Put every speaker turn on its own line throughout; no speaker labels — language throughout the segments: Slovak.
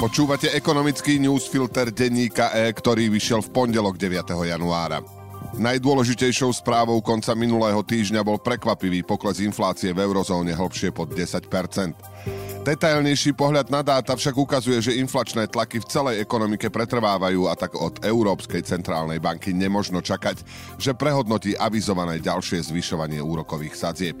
Počúvate ekonomický newsfilter denníka E, ktorý vyšiel v pondelok 9. januára. Najdôležitejšou správou konca minulého týždňa bol prekvapivý pokles inflácie v eurozóne hlbšie pod 10% Detailnejší pohľad na dáta však ukazuje, že inflačné tlaky v celej ekonomike pretrvávajú a tak od Európskej centrálnej banky nemožno čakať, že prehodnotí avizované ďalšie zvyšovanie úrokových sadzieb.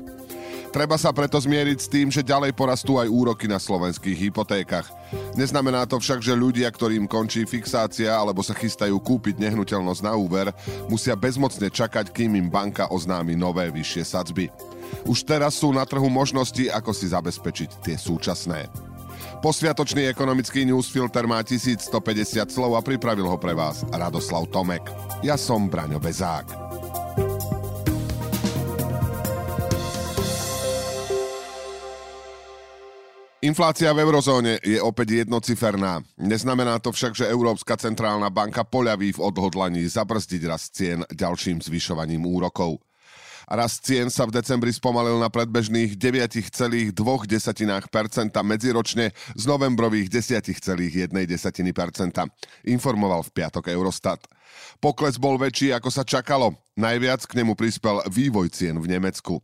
Treba sa preto zmieriť s tým, že ďalej porastú aj úroky na slovenských hypotékach. Neznamená to však, že ľudia, ktorým končí fixácia alebo sa chystajú kúpiť nehnuteľnosť na úver, musia bezmocne čakať, kým im banka oznámi nové vyššie sadzby. Už teraz sú na trhu možnosti, ako si zabezpečiť tie súčasné. Posviatočný ekonomický newsfilter má 1150 slov a pripravil ho pre vás Radoslav Tomek. Ja som Braňo Bezák. Inflácia v eurozóne je opäť jednociferná. Neznamená to však, že Európska centrálna banka poľaví v odhodlaní zabrzdiť rast cien ďalším zvyšovaním úrokov. Rast cien sa v decembri spomalil na predbežných 9,2% medziročne z novembrových 10,1%, informoval v piatok Eurostat. Pokles bol väčší, ako sa čakalo. Najviac k nemu prispel vývoj cien v Nemecku.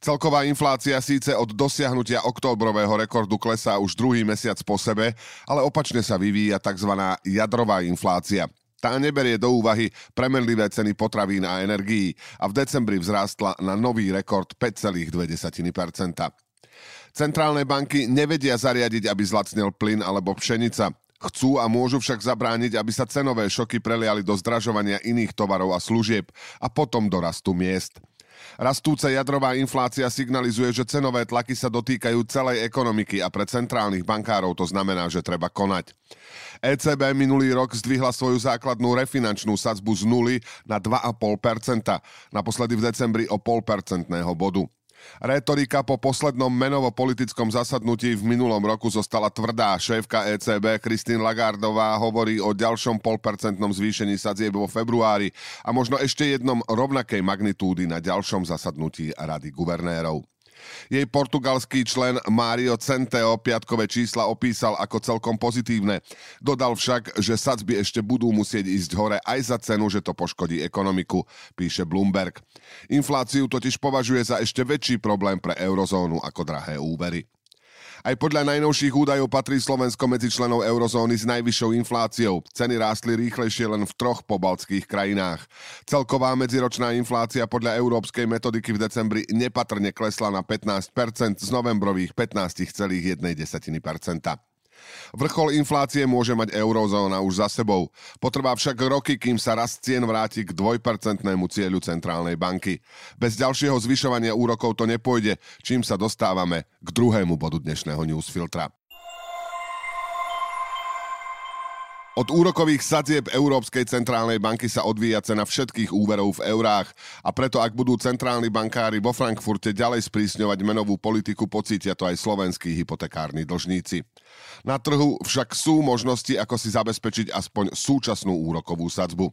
Celková inflácia síce od dosiahnutia októbrového rekordu klesá už druhý mesiac po sebe, ale opačne sa vyvíja tzv. jadrová inflácia. Tá neberie do úvahy premenlivé ceny potravín a energií a v decembri vzrástla na nový rekord 5,2%. Centrálne banky nevedia zariadiť, aby zlacnel plyn alebo pšenica. Chcú a môžu však zabrániť, aby sa cenové šoky preliali do zdražovania iných tovarov a služieb a potom do rastu miest. Rastúca jadrová inflácia signalizuje, že cenové tlaky sa dotýkajú celej ekonomiky a pre centrálnych bankárov to znamená, že treba konať. ECB minulý rok zdvihla svoju základnú refinančnú sadzbu z nuly na 2,5%, naposledy v decembri o 0,5% bodu. Retorika po poslednom menovo-politickom zasadnutí v minulom roku zostala tvrdá. Šéfka ECB Christine Lagardová hovorí o ďalšom polpercentnom zvýšení sadzieb vo februári a možno ešte jednom rovnakej magnitúdy na ďalšom zasadnutí Rady guvernérov. Jej portugalský člen Mário Centeo piatkové čísla opísal ako celkom pozitívne. Dodal však, že sadzby ešte budú musieť ísť hore aj za cenu, že to poškodí ekonomiku, píše Bloomberg. Infláciu totiž považuje za ešte väčší problém pre eurozónu ako drahé úvery. Aj podľa najnovších údajov patrí Slovensko medzi členov eurozóny s najvyššou infláciou. Ceny rástli rýchlejšie len v troch pobaltských krajinách. Celková medziročná inflácia podľa európskej metodiky v decembri nepatrne klesla na 15% z novembrových 15,1%. Vrchol inflácie môže mať eurozóna už za sebou. Potrvá však roky, kým sa rast cien vráti k dvojpercentnému cieľu centrálnej banky. Bez ďalšieho zvyšovania úrokov to nepôjde, čím sa dostávame k druhému bodu dnešného newsfiltra. Od úrokových sadzieb Európskej centrálnej banky sa odvíja cena všetkých úverov v eurách a preto ak budú centrálni bankári vo Frankfurte ďalej sprísňovať menovú politiku, pocítia to aj slovenskí hypotekárni dlžníci. Na trhu však sú možnosti, ako si zabezpečiť aspoň súčasnú úrokovú sadzbu.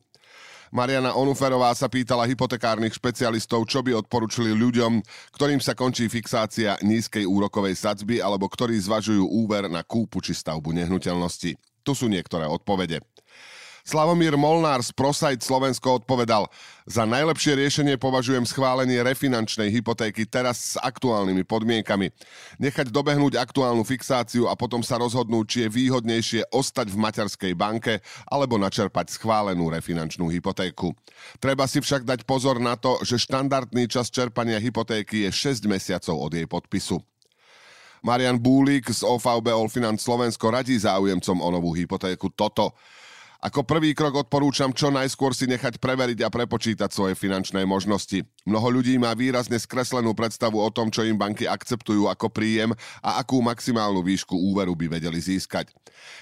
Mariana Onuferová sa pýtala hypotekárnych špecialistov, čo by odporučili ľuďom, ktorým sa končí fixácia nízkej úrokovej sadzby alebo ktorí zvažujú úver na kúpu či stavbu nehnuteľnosti. Tu sú niektoré odpovede. Slavomír Molnár z Prosajt Slovensko odpovedal, za najlepšie riešenie považujem schválenie refinančnej hypotéky teraz s aktuálnymi podmienkami. Nechať dobehnúť aktuálnu fixáciu a potom sa rozhodnúť, či je výhodnejšie ostať v materskej banke alebo načerpať schválenú refinančnú hypotéku. Treba si však dať pozor na to, že štandardný čas čerpania hypotéky je 6 mesiacov od jej podpisu. Marian Búlik z OVB Allfinance Slovensko radí záujemcom o novú hypotéku toto. Ako prvý krok odporúčam čo najskôr si nechať preveriť a prepočítať svoje finančné možnosti. Mnoho ľudí má výrazne skreslenú predstavu o tom, čo im banky akceptujú ako príjem a akú maximálnu výšku úveru by vedeli získať.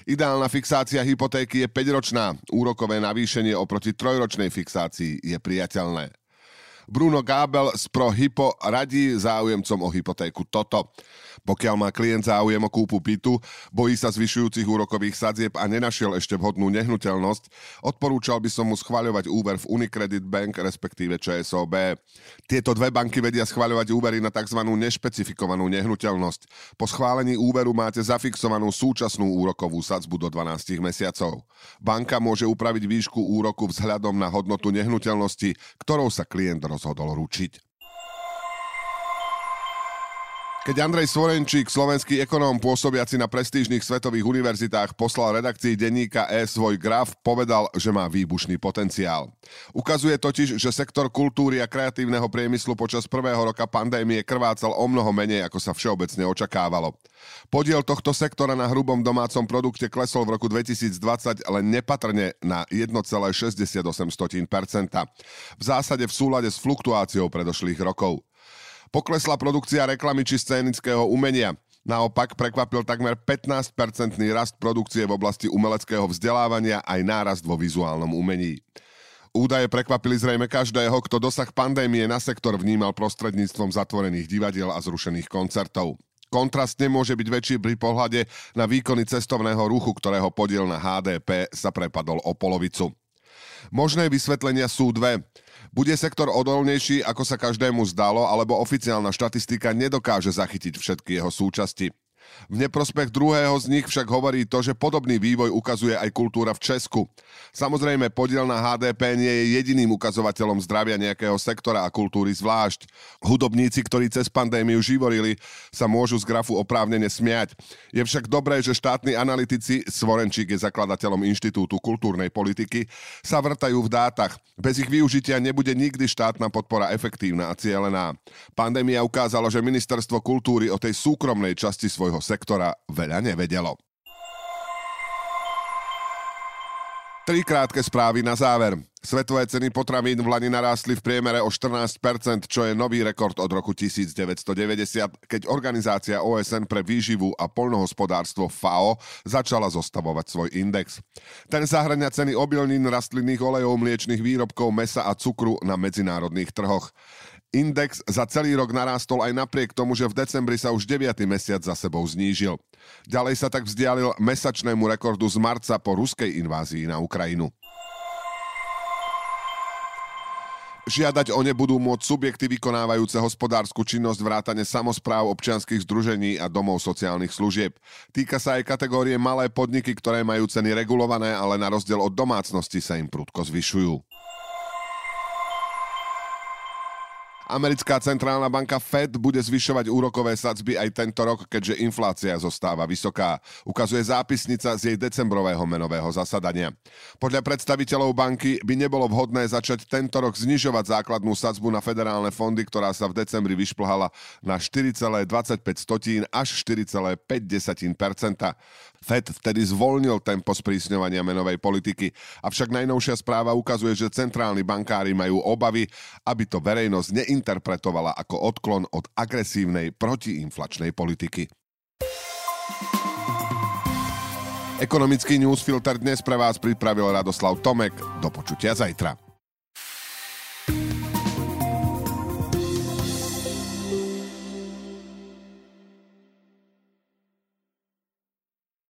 Ideálna fixácia hypotéky je 5-ročná, úrokové navýšenie oproti trojročnej fixácii je priateľné. Bruno Gábel z ProHypo radí záujemcom o hypotéku toto. Pokiaľ má klient záujem o kúpu bytu, bojí sa zvyšujúcich úrokových sadzieb a nenašiel ešte vhodnú nehnuteľnosť, odporúčal by som mu schváľovať úver v Unicredit Bank, respektíve ČSOB. Tieto dve banky vedia schváľovať úvery na tzv. nešpecifikovanú nehnuteľnosť. Po schválení úveru máte zafixovanú súčasnú úrokovú sadzbu do 12 mesiacov. Banka môže upraviť výšku úroku vzhľadom na hodnotu nehnuteľnosti, ktorou sa klient rozhodol ručiť. Keď Andrej Svorenčík, slovenský ekonóm pôsobiaci na prestížnych svetových univerzitách, poslal redakcii denníka E svoj graf, povedal, že má výbušný potenciál. Ukazuje totiž, že sektor kultúry a kreatívneho priemyslu počas prvého roka pandémie krvácal o mnoho menej, ako sa všeobecne očakávalo. Podiel tohto sektora na hrubom domácom produkte klesol v roku 2020 len nepatrne na 1,68%. V zásade v súlade s fluktuáciou predošlých rokov. Poklesla produkcia reklamy či scénického umenia. Naopak prekvapil takmer 15-percentný rast produkcie v oblasti umeleckého vzdelávania aj nárast vo vizuálnom umení. Údaje prekvapili zrejme každého, kto dosah pandémie na sektor vnímal prostredníctvom zatvorených divadiel a zrušených koncertov. Kontrast nemôže byť väčší pri pohľade na výkony cestovného ruchu, ktorého podiel na HDP sa prepadol o polovicu. Možné vysvetlenia sú dve. Bude sektor odolnejší, ako sa každému zdalo, alebo oficiálna štatistika nedokáže zachytiť všetky jeho súčasti. V neprospech druhého z nich však hovorí to, že podobný vývoj ukazuje aj kultúra v Česku. Samozrejme, podiel na HDP nie je jediným ukazovateľom zdravia nejakého sektora a kultúry zvlášť. Hudobníci, ktorí cez pandémiu živorili, sa môžu z grafu oprávnene smiať. Je však dobré, že štátni analytici, Svorenčík je zakladateľom Inštitútu kultúrnej politiky, sa vrtajú v dátach. Bez ich využitia nebude nikdy štátna podpora efektívna a cielená. Pandémia ukázala, že ministerstvo kultúry o tej súkromnej časti svojho svojho sektora veľa nevedelo. Tri krátke správy na záver. Svetové ceny potravín v Lani narástli v priemere o 14%, čo je nový rekord od roku 1990, keď organizácia OSN pre výživu a poľnohospodárstvo FAO začala zostavovať svoj index. Ten zahrania ceny obilnín, rastlinných olejov, mliečných výrobkov, mesa a cukru na medzinárodných trhoch. Index za celý rok narástol aj napriek tomu, že v decembri sa už 9. mesiac za sebou znížil. Ďalej sa tak vzdialil mesačnému rekordu z marca po ruskej invázii na Ukrajinu. Žiadať o ne budú môcť subjekty vykonávajúce hospodárskú činnosť vrátane samozpráv občianských združení a domov sociálnych služieb. Týka sa aj kategórie malé podniky, ktoré majú ceny regulované, ale na rozdiel od domácnosti sa im prudko zvyšujú. Americká centrálna banka Fed bude zvyšovať úrokové sadzby aj tento rok, keďže inflácia zostáva vysoká. Ukazuje zápisnica z jej decembrového menového zasadania. Podľa predstaviteľov banky by nebolo vhodné začať tento rok znižovať základnú sadzbu na federálne fondy, ktorá sa v decembri vyšplhala na 4,25 až 4,5 Fed vtedy zvolnil tempo sprísňovania menovej politiky, avšak najnovšia správa ukazuje, že centrálni bankári majú obavy, aby to verejnosť neinterpretovala ako odklon od agresívnej protiinflačnej politiky. Ekonomický newsfilter dnes pre vás pripravil Radoslav Tomek. Do počutia zajtra.